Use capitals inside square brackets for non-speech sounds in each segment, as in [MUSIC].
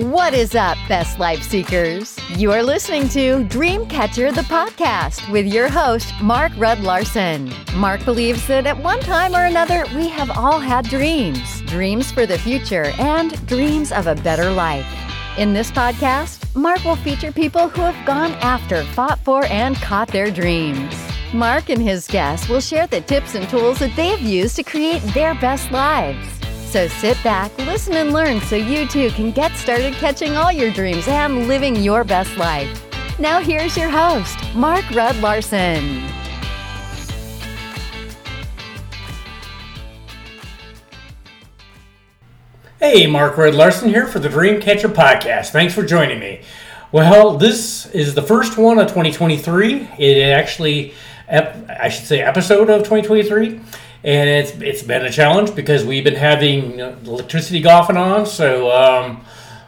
What is up, best life seekers? You are listening to Dreamcatcher the podcast with your host, Mark Rudd Larson. Mark believes that at one time or another, we have all had dreams dreams for the future and dreams of a better life. In this podcast, Mark will feature people who have gone after, fought for, and caught their dreams. Mark and his guests will share the tips and tools that they have used to create their best lives. So sit back, listen, and learn so you too can get started catching all your dreams and living your best life. Now, here's your host, Mark Rudd Larson. Hey, Mark Rudd Larson here for the Dreamcatcher podcast. Thanks for joining me. Well, this is the first one of 2023. It actually, I should say, episode of 2023 and it's it's been a challenge because we've been having you know, electricity off and on. So, um,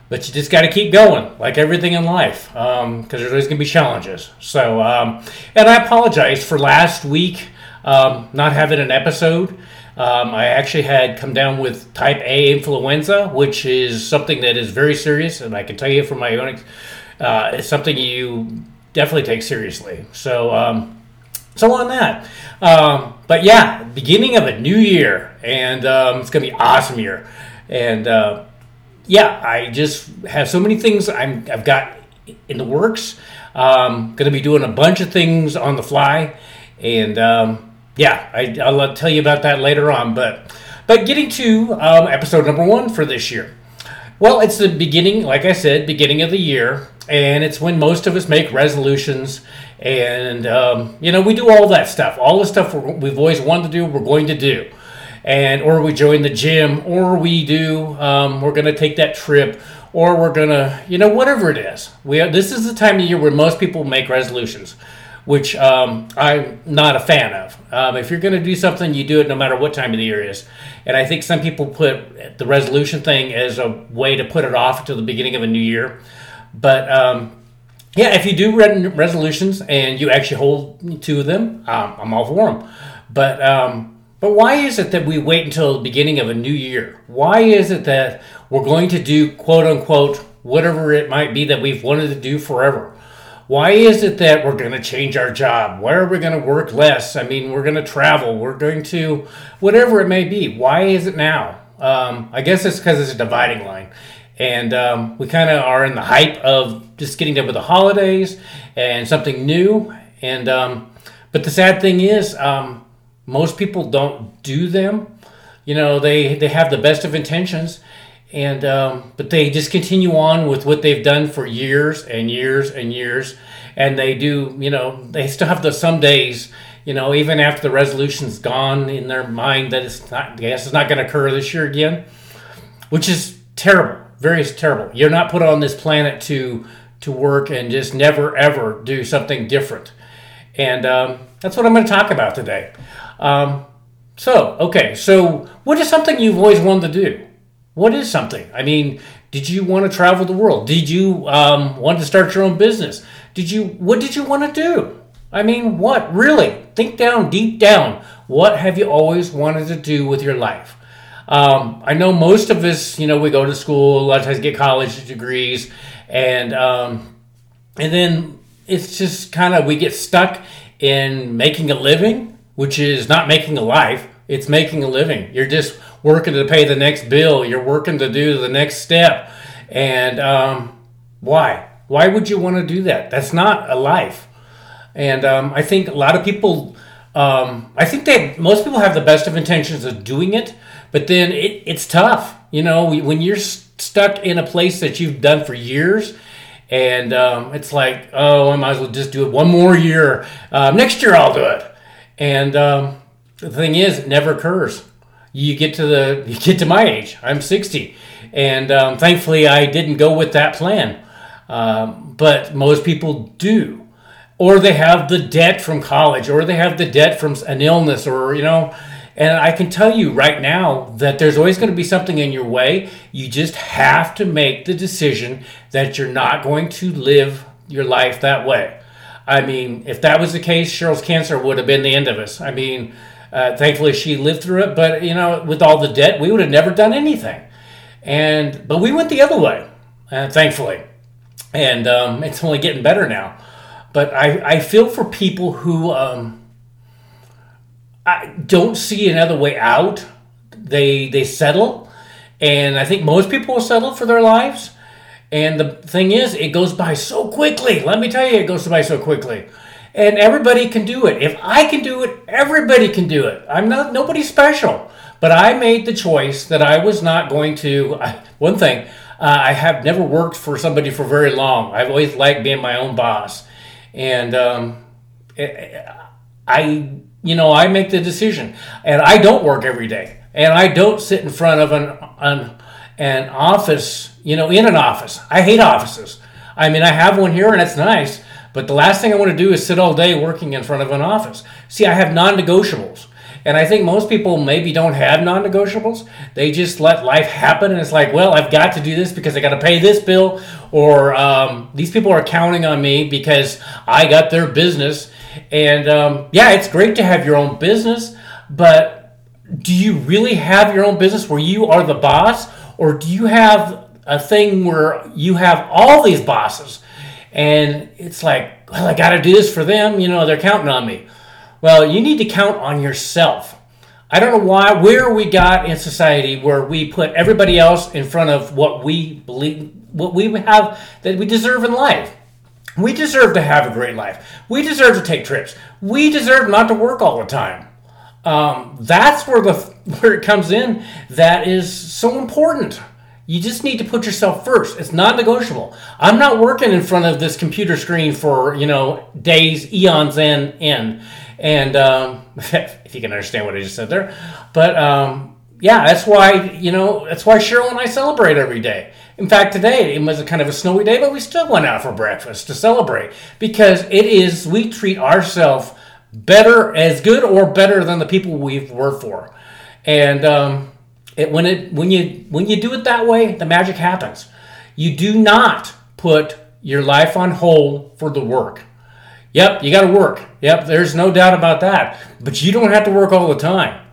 but you just got to keep going, like everything in life, because um, there's always going to be challenges. So, um, and I apologize for last week um, not having an episode. Um, I actually had come down with type A influenza, which is something that is very serious, and I can tell you from my own, uh, it's something you definitely take seriously. So, um, so on that. Um, but yeah, beginning of a new year, and um, it's gonna be awesome year. And uh, yeah, I just have so many things I'm I've got in the works. Um, gonna be doing a bunch of things on the fly, and um, yeah, I, will tell you about that later on. But but getting to um, episode number one for this year. Well, it's the beginning, like I said, beginning of the year, and it's when most of us make resolutions and um, you know we do all that stuff. All the stuff we've always wanted to do we're going to do. And or we join the gym or we do um, we're going to take that trip or we're going to you know whatever it is. We this is the time of year where most people make resolutions which um, i'm not a fan of um, if you're going to do something you do it no matter what time of the year is and i think some people put the resolution thing as a way to put it off until the beginning of a new year but um, yeah, if you do resolutions and you actually hold to them, um, I'm all for them. But um, but why is it that we wait until the beginning of a new year? Why is it that we're going to do quote unquote whatever it might be that we've wanted to do forever? Why is it that we're going to change our job? Why are we going to work less? I mean, we're going to travel. We're going to whatever it may be. Why is it now? Um, I guess it's because it's a dividing line and um, we kind of are in the hype of just getting done with the holidays and something new. And um, but the sad thing is, um, most people don't do them. You know, they they have the best of intentions, and um, but they just continue on with what they've done for years and years and years, and they do. You know, they still have the some days. You know, even after the resolution's gone in their mind that it's not, guess it's not going to occur this year again, which is terrible very terrible. You're not put on this planet to to work and just never ever do something different. And um, that's what I'm going to talk about today. Um, so, okay, so what is something you've always wanted to do? What is something? I mean, did you want to travel the world? Did you um, want to start your own business? Did you? What did you want to do? I mean, what really? Think down, deep down. What have you always wanted to do with your life? Um, I know most of us, you know, we go to school, a lot of times get college degrees, and um, and then it's just kind of we get stuck in making a living, which is not making a life. It's making a living. You're just working to pay the next bill. You're working to do the next step, and um, why? Why would you want to do that? That's not a life. And um, I think a lot of people. Um, I think that most people have the best of intentions of doing it, but then it, it's tough, you know, when you're stuck in a place that you've done for years. And um, it's like, oh, I might as well just do it one more year. Um, next year I'll do it. And um, the thing is, it never occurs. You get to the you get to my age. I'm 60, and um, thankfully I didn't go with that plan. Um, but most people do, or they have the debt from college, or they have the debt from an illness, or you know, and I can tell you right now that there's always going to be something in your way. You just have to make the decision that you're not going to live your life that way. I mean, if that was the case, Cheryl's cancer would have been the end of us. I mean, uh, thankfully she lived through it, but you know, with all the debt, we would have never done anything. And but we went the other way, uh, thankfully, and um, it's only getting better now. But I, I feel for people who um, I don't see another way out. They they settle, and I think most people will settle for their lives. And the thing is, it goes by so quickly. Let me tell you, it goes by so quickly. And everybody can do it. If I can do it, everybody can do it. I'm not nobody special. But I made the choice that I was not going to. I, one thing, uh, I have never worked for somebody for very long. I've always liked being my own boss, and um, I, you know, I make the decision, and I don't work every day, and I don't sit in front of an an, an office, you know, in an office. I hate offices. I mean, I have one here, and it's nice. But the last thing I want to do is sit all day working in front of an office. See, I have non negotiables. And I think most people maybe don't have non negotiables. They just let life happen. And it's like, well, I've got to do this because I got to pay this bill, or um, these people are counting on me because I got their business. And um, yeah, it's great to have your own business, but do you really have your own business where you are the boss? Or do you have a thing where you have all these bosses? And it's like, well, I got to do this for them. You know, they're counting on me. Well, you need to count on yourself. I don't know why, where we got in society where we put everybody else in front of what we believe, what we have that we deserve in life. We deserve to have a great life. We deserve to take trips. We deserve not to work all the time. Um, that's where the [LAUGHS] where it comes in. That is so important. You just need to put yourself first. It's not negotiable. I'm not working in front of this computer screen for you know days, eons, and end. And um, [LAUGHS] if you can understand what I just said there, but um, yeah, that's why you know that's why Cheryl and I celebrate every day. In fact, today it was a kind of a snowy day, but we still went out for breakfast to celebrate because it is we treat ourselves better, as good or better than the people we've worked for, and um, it, when it when you when you do it that way, the magic happens. You do not put your life on hold for the work. Yep, you got to work. Yep, there's no doubt about that. But you don't have to work all the time.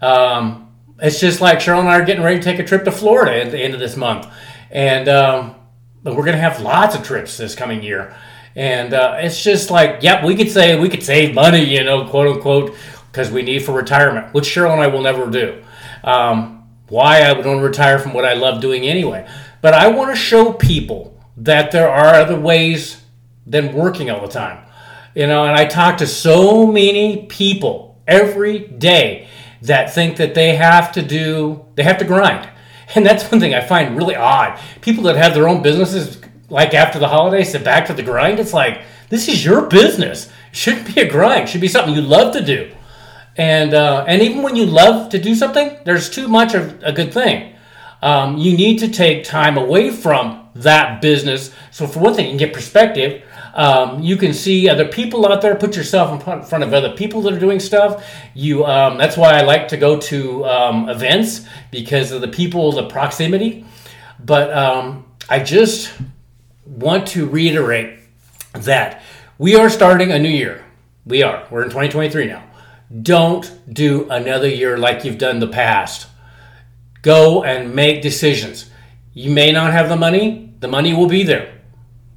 Um, it's just like Cheryl and I are getting ready to take a trip to Florida at the end of this month, and um, we're going to have lots of trips this coming year. And uh, it's just like, yep, we could say we could save money, you know, quote unquote, because we need for retirement, which Cheryl and I will never do. Um, why I would want to retire from what I love doing anyway. But I want to show people that there are other ways than working all the time. You know, and I talk to so many people every day that think that they have to do, they have to grind. [LAUGHS] And that's one thing I find really odd. People that have their own businesses, like after the holidays, sit back to the grind. It's like, this is your business. Shouldn't be a grind. Should be something you love to do. And, uh, and even when you love to do something, there's too much of a good thing. Um, you need to take time away from that business. So, for one thing, you can get perspective. Um, you can see other people out there. Put yourself in front of other people that are doing stuff. You. Um, that's why I like to go to um, events because of the people, the proximity. But um, I just want to reiterate that we are starting a new year. We are. We're in 2023 now. Don't do another year like you've done the past. Go and make decisions. You may not have the money. The money will be there.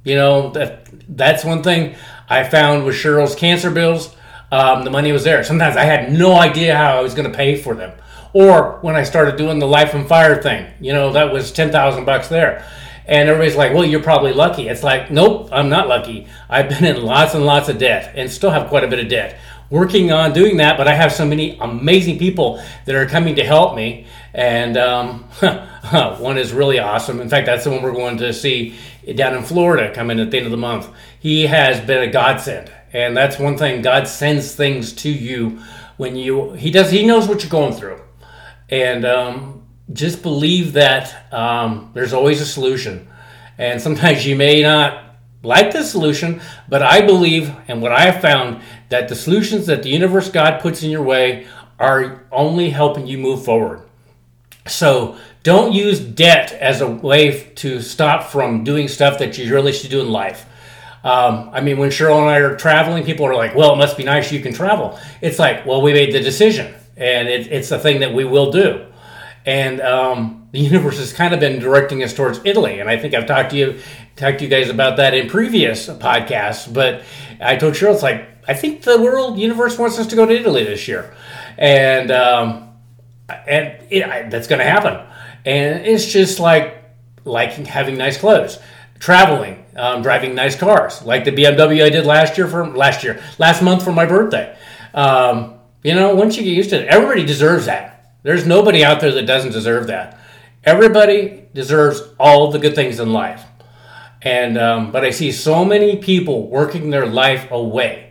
You know that that's one thing I found with Cheryl's cancer bills. Um, the money was there. Sometimes I had no idea how I was going to pay for them. Or when I started doing the life and fire thing, you know, that was ten thousand bucks there. And everybody's like, well, you're probably lucky. It's like, nope, I'm not lucky. I've been in lots and lots of debt and still have quite a bit of debt. Working on doing that, but I have so many amazing people that are coming to help me. And um, [LAUGHS] one is really awesome. In fact, that's the one we're going to see down in Florida coming at the end of the month. He has been a godsend, and that's one thing. God sends things to you when you he does he knows what you're going through, and um, just believe that um, there's always a solution. And sometimes you may not like the solution, but I believe and what I have found that the solutions that the universe God puts in your way are only helping you move forward. So don't use debt as a way to stop from doing stuff that you really should do in life. Um, I mean, when Cheryl and I are traveling, people are like, well, it must be nice you can travel. It's like, well, we made the decision, and it, it's a thing that we will do. And um, the [LAUGHS] universe has kind of been directing us towards Italy, and I think I've talked to you talked to you guys about that in previous podcasts. But I told Cheryl, it's like I think the world universe wants us to go to Italy this year, and um, and it, that's going to happen. And it's just like like having nice clothes, traveling, um, driving nice cars, like the BMW I did last year for last year, last month for my birthday. Um, you know, once you get used to it, everybody deserves that. There's nobody out there that doesn't deserve that. Everybody deserves all the good things in life. And um, but I see so many people working their life away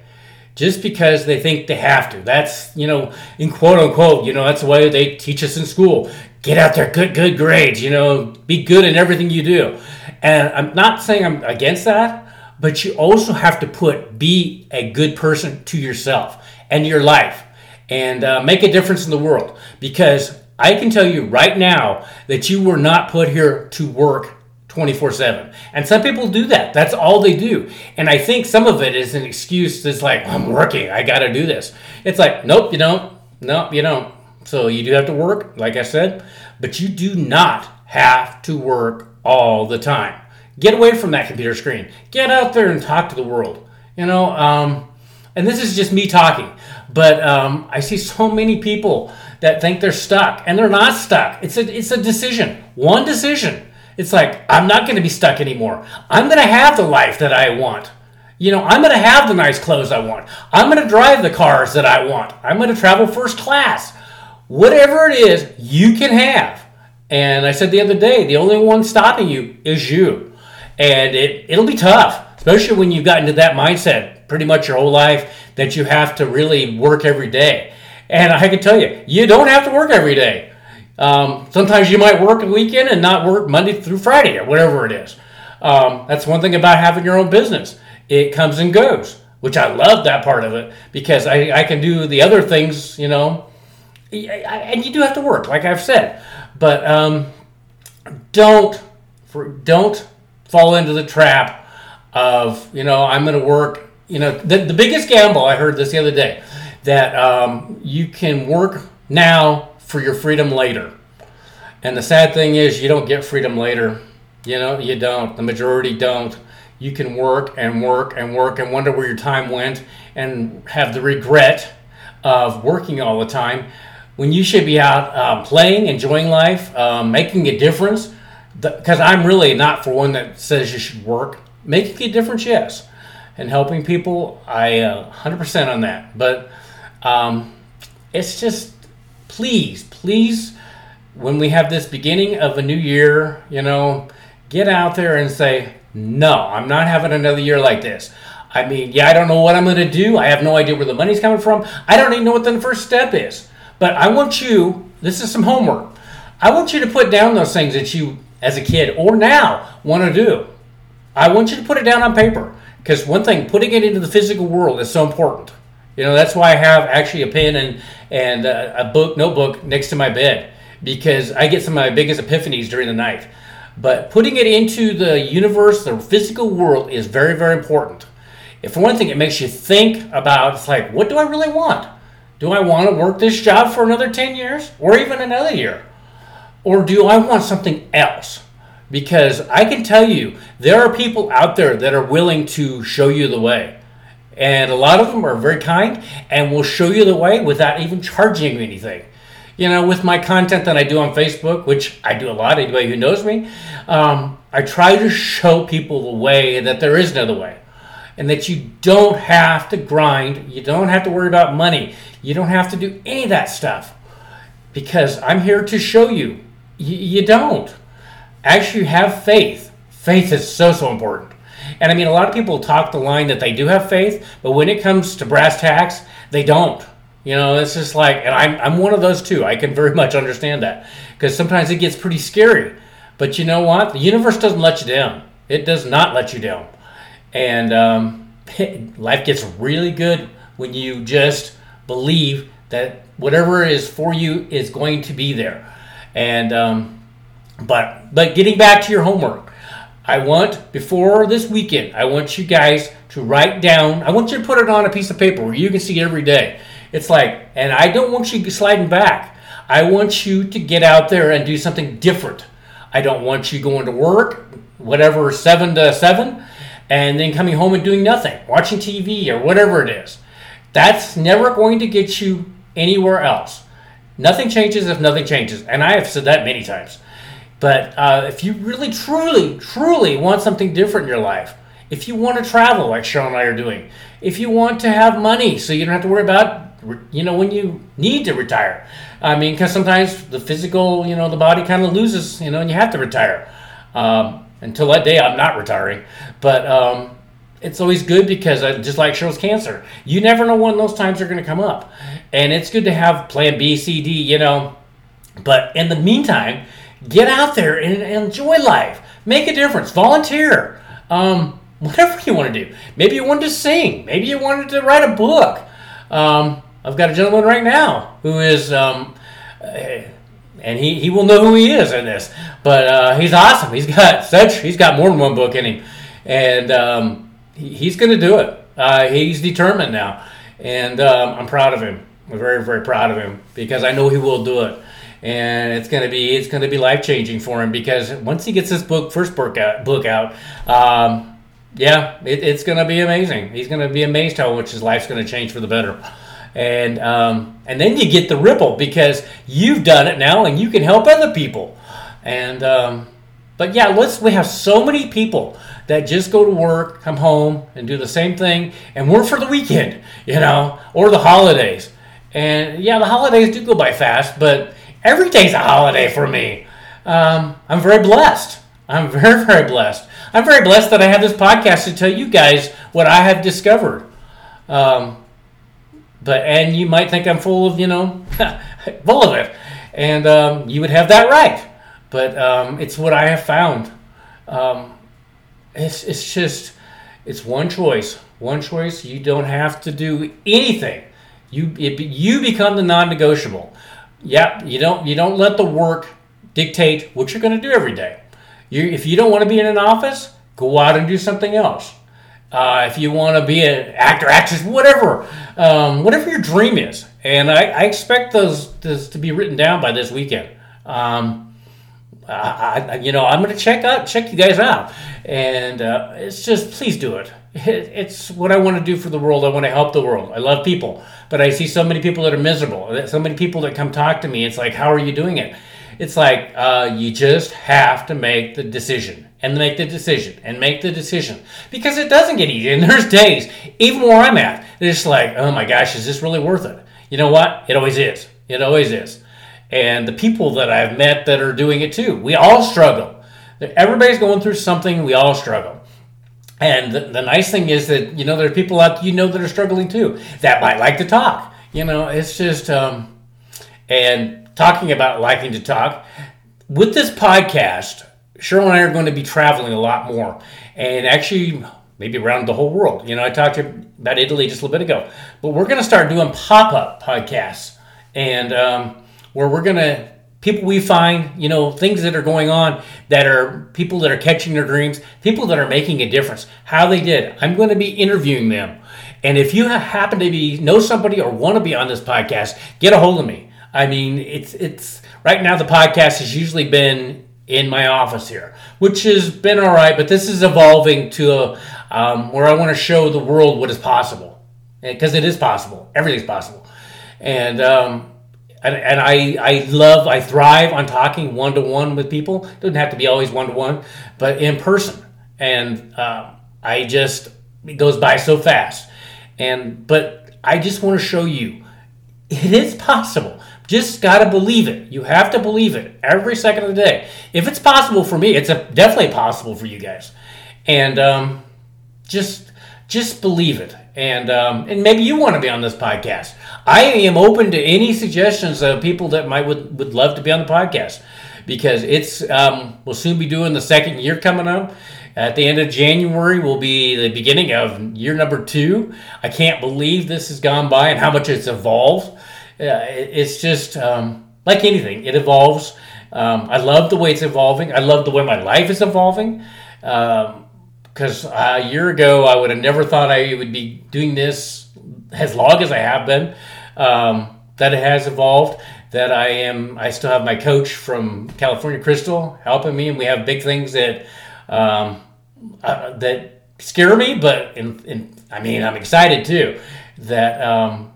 just because they think they have to. That's you know, in quote unquote, you know, that's the way they teach us in school. Get out there, good good grades. You know, be good in everything you do. And I'm not saying I'm against that, but you also have to put be a good person to yourself and your life and uh, make a difference in the world. Because I can tell you right now that you were not put here to work 24 7. And some people do that. That's all they do. And I think some of it is an excuse that's like, I'm working, I got to do this. It's like, nope, you don't. Nope, you don't. So you do have to work, like I said, but you do not have to work all the time. Get away from that computer screen. Get out there and talk to the world. You know, um, and this is just me talking. But um, I see so many people that think they're stuck, and they're not stuck. It's a it's a decision, one decision. It's like I'm not going to be stuck anymore. I'm going to have the life that I want. You know, I'm going to have the nice clothes I want. I'm going to drive the cars that I want. I'm going to travel first class. Whatever it is, you can have. And I said the other day, the only one stopping you is you. And it, it'll be tough, especially when you've gotten to that mindset pretty much your whole life that you have to really work every day. And I can tell you, you don't have to work every day. Um, sometimes you might work a weekend and not work Monday through Friday or whatever it is. Um, that's one thing about having your own business. It comes and goes, which I love that part of it because I, I can do the other things, you know, and you do have to work, like I've said. But um, don't don't fall into the trap of you know I'm going to work you know, the, the biggest gamble, I heard this the other day, that um, you can work now for your freedom later. And the sad thing is, you don't get freedom later. You know, you don't. The majority don't. You can work and work and work and wonder where your time went and have the regret of working all the time when you should be out uh, playing, enjoying life, um, making a difference. Because I'm really not for one that says you should work. Making a difference, yes and helping people, I uh, 100% on that. But um, it's just, please, please, when we have this beginning of a new year, you know, get out there and say, no, I'm not having another year like this. I mean, yeah, I don't know what I'm going to do. I have no idea where the money's coming from. I don't even know what the first step is. But I want you, this is some homework. I want you to put down those things that you, as a kid or now, want to do. I want you to put it down on paper. Because one thing, putting it into the physical world is so important. You know, that's why I have actually a pen and and uh, a book notebook next to my bed because I get some of my biggest epiphanies during the night. But putting it into the universe, the physical world, is very, very important. If for one thing, it makes you think about it's like, what do I really want? Do I want to work this job for another 10 years or even another year? Or do I want something else? because I can tell you there are people out there that are willing to show you the way. And a lot of them are very kind and will show you the way without even charging you anything. You know, with my content that I do on Facebook, which I do a lot, anybody who knows me, um, I try to show people the way that there is another way. And that you don't have to grind, you don't have to worry about money, you don't have to do any of that stuff. Because I'm here to show you, y- you don't actually have faith. Faith is so, so important. And I mean, a lot of people talk the line that they do have faith, but when it comes to brass tacks, they don't. You know, it's just like, and I'm, I'm one of those too. I can very [LAUGHS] much understand that because sometimes it gets pretty scary. But you know what? The universe doesn't let you down. It does not let you down. And um, [LAUGHS] life gets really good when you just believe that whatever is for you is going to be there. And um, but but getting back to your homework, I want before this weekend, I want you guys to write down. I want you to put it on a piece of paper where you can see every day. It's like, and I don't want you sliding back. I want you to get out there and do something different. I don't want you going to work, whatever, seven to seven, and then coming home and doing nothing, watching TV or whatever it is. That's never going to get you anywhere else. Nothing changes if nothing changes. And I have said that many times. But uh, if you really, truly, truly want something different in your life, if you want to travel like Cheryl and I are doing, if you want to have money so you don't have to worry about, you know, when you need to retire. I mean, because sometimes the physical, you know, the body kind of loses, you know, and you have to retire. Um, until that day, I'm not retiring. But um, it's always good because I, just like Cheryl's cancer, you never know when those times are going to come up, and it's good to have Plan B, C, D, you know. But in the meantime, get out there and, and enjoy life. Make a difference. Volunteer. Um, [LAUGHS] whatever you want to do. Maybe you wanted to sing. Maybe you wanted to write a book. Um, I've got a gentleman right now who is, um, uh, and he, he will know who he is in this. But uh, he's awesome. He's got [LAUGHS] such. He's got more than one book in him, and um, he's going to do it. Uh, he's determined now, and um, I'm proud of him. I'm very, very proud of him because I know he will do it, and it's to be it's to be life changing for him because once he gets this book first book out, book out, um, yeah, it, it's to be amazing. He's to be amazed how much his life's to change for the better, and um, and then you get the ripple because you've done it now and you can help other people, and um, but yeah, let's we have so many people that just go to work, come home, and do the same thing and work for the weekend, you know, or the holidays. And yeah, the holidays do go by fast, but every day's a holiday for me. Um, I'm very blessed. I'm [LAUGHS] very, very blessed. I'm very blessed that I have this podcast to tell you guys what I have discovered. Um, but and you might think I'm full of, you know, [LAUGHS] full of it, and um, you would have that right. But um, it's what I have found. Um, it's it's just it's one choice. One choice. You don't have to do anything. You it, you become the non-negotiable. Yep. You don't you don't let the work dictate what you're going to do every day. You if you don't want to be in an office, go out and do something else. Uh, if you want to be an actor, actress, whatever, um, whatever your dream is, and I, I expect those, those, to be written down by this weekend. Um, I, you know, I'm going to check out, check you guys out, and uh, it's just please do it. It. It's what I want to do for the world. I want to help the world. I love people, but I see so many people that are miserable. So many people that come talk to me. It's like, how are you doing it? It's like uh, you just have to make the decision and make the decision and make the decision because it doesn't get easy. And there's days, even where I'm at, it's like, oh my gosh, is this really worth it? You know what? It always is. It always is and the people that I've met that are doing it too. We all struggle. Everybody's going through something. We all struggle. And the, the, nice thing is that you know there are people out you know that are struggling too that might like to talk. You know, it's just um, and talking about liking to talk with this podcast. Cheryl and I are going to be traveling a lot more, and actually maybe around the whole world. You know, I talked to about Italy just a little bit ago, but we're going to start doing pop up podcasts and. Um, where we're going to people we find, you know, things that are going on that are people that are catching their dreams, people that are making a difference, how they did. I'm going to be interviewing them. And if you happen to be know somebody or want to be on this podcast, get a hold of me. I mean, it's it's right now the podcast has usually been in my office here, which has been all right, but this is evolving to a, um, where I want to show the world what is possible because it is possible. Everything's possible. And um, and, and I, I love, I thrive on talking one to one with people. It doesn't have to be always one to one, but in person. And uh, I just, it goes by so fast. And, but I just want to show you it is possible. Just got to believe it. You have to believe it every second of the day. If it's possible for me, it's a, definitely possible for you guys. And um, just, just believe it. And, um, and maybe you want to be on this podcast. I am open to any suggestions of people that might would, would love to be on the podcast because it's um, we'll soon be doing the second year coming up. At the end of January will be the beginning of year number two. I can't believe this has gone by and how much it's evolved. Uh, it's just um, like anything, it evolves. Um, I love the way it's evolving. I love the way my life is evolving. Because um, a year ago, I would have never thought I would be doing this as long as I have been um, that it has evolved. that I am. I still have my coach from California, Crystal, helping me, and we have big things that um, uh, that scare me. But in, in, I mean, I'm excited too. That um,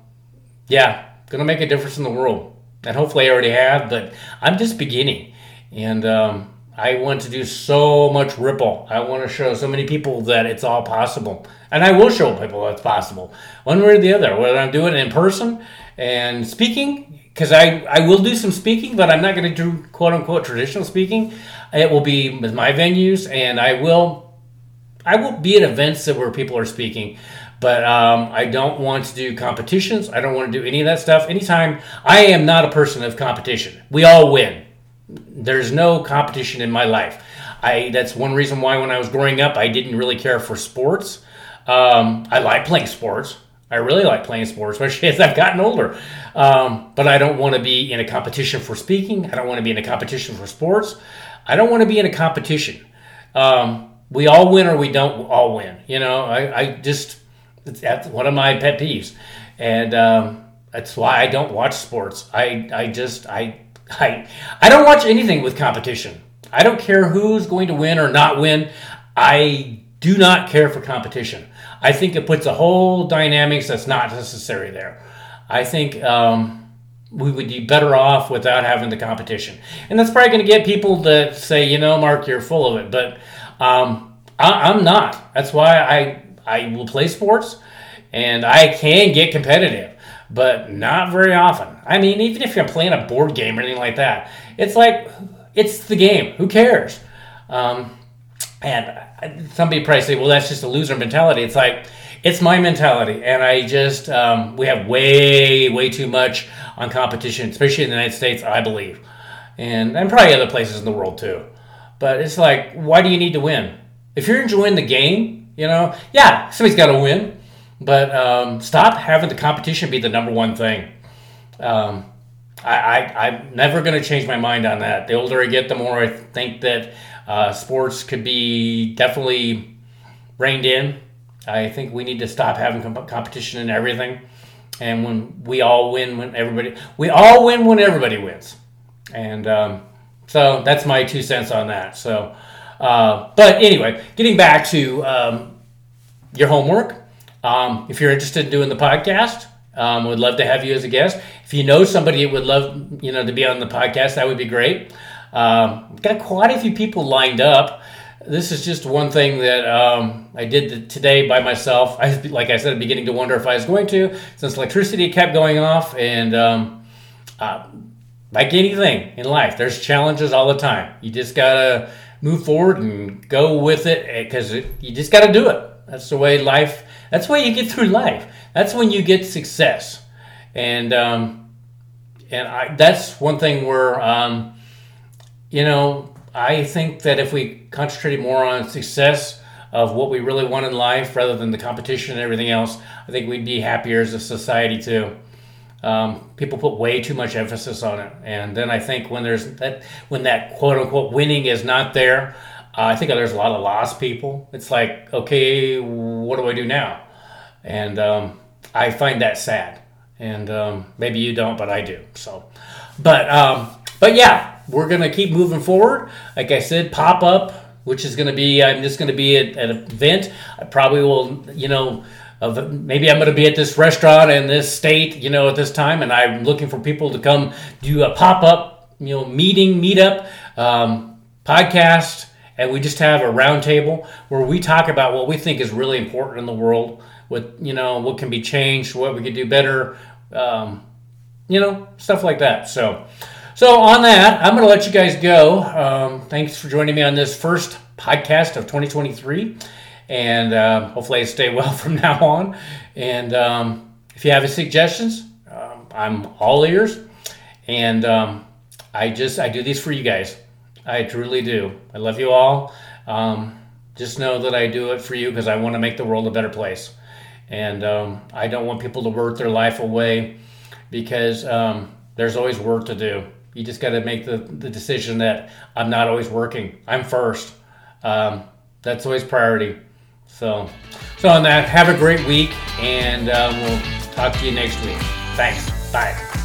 yeah, gonna make a difference in the world, and hopefully I already have. But I'm just beginning, and um, I want to do so much ripple. I want to show so many people that it's all possible, and I will show people it's possible, one way or the other. Whether I'm doing it in person and speaking, because I, I will do some speaking, but I'm not going to do quote unquote traditional speaking. It will be with my venues, and I will I will be at events that where people are speaking. But um, I don't want to do competitions. I don't want to do any of that stuff. Anytime I am not a person of competition. We all win. There's no competition in my life. I that's one reason why when I was growing up I didn't really care for sports. Um, I like playing sports. I really like playing sports, [LAUGHS] especially as I've gotten older. Um, but I don't want to be in a competition for speaking. I don't want to be in a competition for sports. I don't want to be in a competition. Um, we all win or we don't all win. You know, I, I just, that's one of my pet peeves. And um, that's why I don't watch sports. I, I just, I, I, I don't watch anything with competition. I don't care who's going to win or not win. I do not care for competition. I think it puts a whole dynamics that's not necessary there. I think um, we would be better off without having the competition. And that's probably going to get people to say, you know, Mark, you're full of it. But um, I, am not. That's why I, I will play sports and I can get competitive, but not very often. I mean, even if you're playing a board game or anything like that, it's like, it's the game. Who cares? Um, and somebody probably say, well, that's just a loser mentality. It's like, it's my mentality. And I just, um, we have way, way too much on competition, especially in the United States, I believe. And, and probably other places in the world too. But it's like, why do you need to win? If you're enjoying the game, you know, yeah, somebody's got to win. But um, stop having the competition be the number one thing. Um, I, I'm never going to change my mind on that. The older I get, the more I think that uh, sports could be definitely reined in. I think we need to stop having comp- competition in everything. And when we all win, when everybody, we all win when everybody wins. And um, so that's my two cents on that. So, uh, but anyway, getting back to um, your homework. Um, if you're interested in doing the podcast, um, would love to have you as a guest. If you know somebody that would love, you know, to be on the podcast, that would be great. Um, got quite a few people lined up. This is just one thing that um, I did today by myself. I, like I said, I'm beginning to wonder if I was going to, since electricity kept going off. And um, uh, like anything in life, there's challenges all the time. You just gotta move forward and go with it because you just gotta do it. That's the way life. That's way you get through life. That's when you get success. And um, and I, that's one thing where um, you know, I think that if we concentrated more on success of what we really want in life rather than the competition and everything else, I think we'd be happier as a society too. Um, people put way too much emphasis on it, and then I think when there's that when that quote unquote winning is not there, I think there's a lot of lost people. It's like, okay, what do I do now? And um, I find that sad. And um, maybe you don't, but I do. So, but um, but yeah, we're to keep moving forward. Like I said, pop up, which is to be, I'm just to be at, at, an event. I probably will, you know, of maybe I'm going to be at this restaurant in this state, you know, at this time, and I'm looking for people to come do a pop up, you know, meeting, meetup, um, podcast, and we just have a roundtable where we talk about what we think is really important in the world, what you know, what can be changed, what we could do better, um, you know, stuff like that. So. So, on that, I'm going to let you guys go. Um, thanks for joining me on this first podcast of 2023. And uh, hopefully, I stay well [LAUGHS] from now on. And um, if you have any suggestions, um, I'm all ears. And um, I just, I do these for you guys. I truly do. I love you all. Um, just know that I do it for you because I want to make the world a better place. And um, I don't want people to work their life away because there's always work to do you just got to make the, the decision that I'm not always working. I'm first. Um, that's always priority. So, so on that, have a great week, and uh, we'll talk to you next week. Thanks. Bye.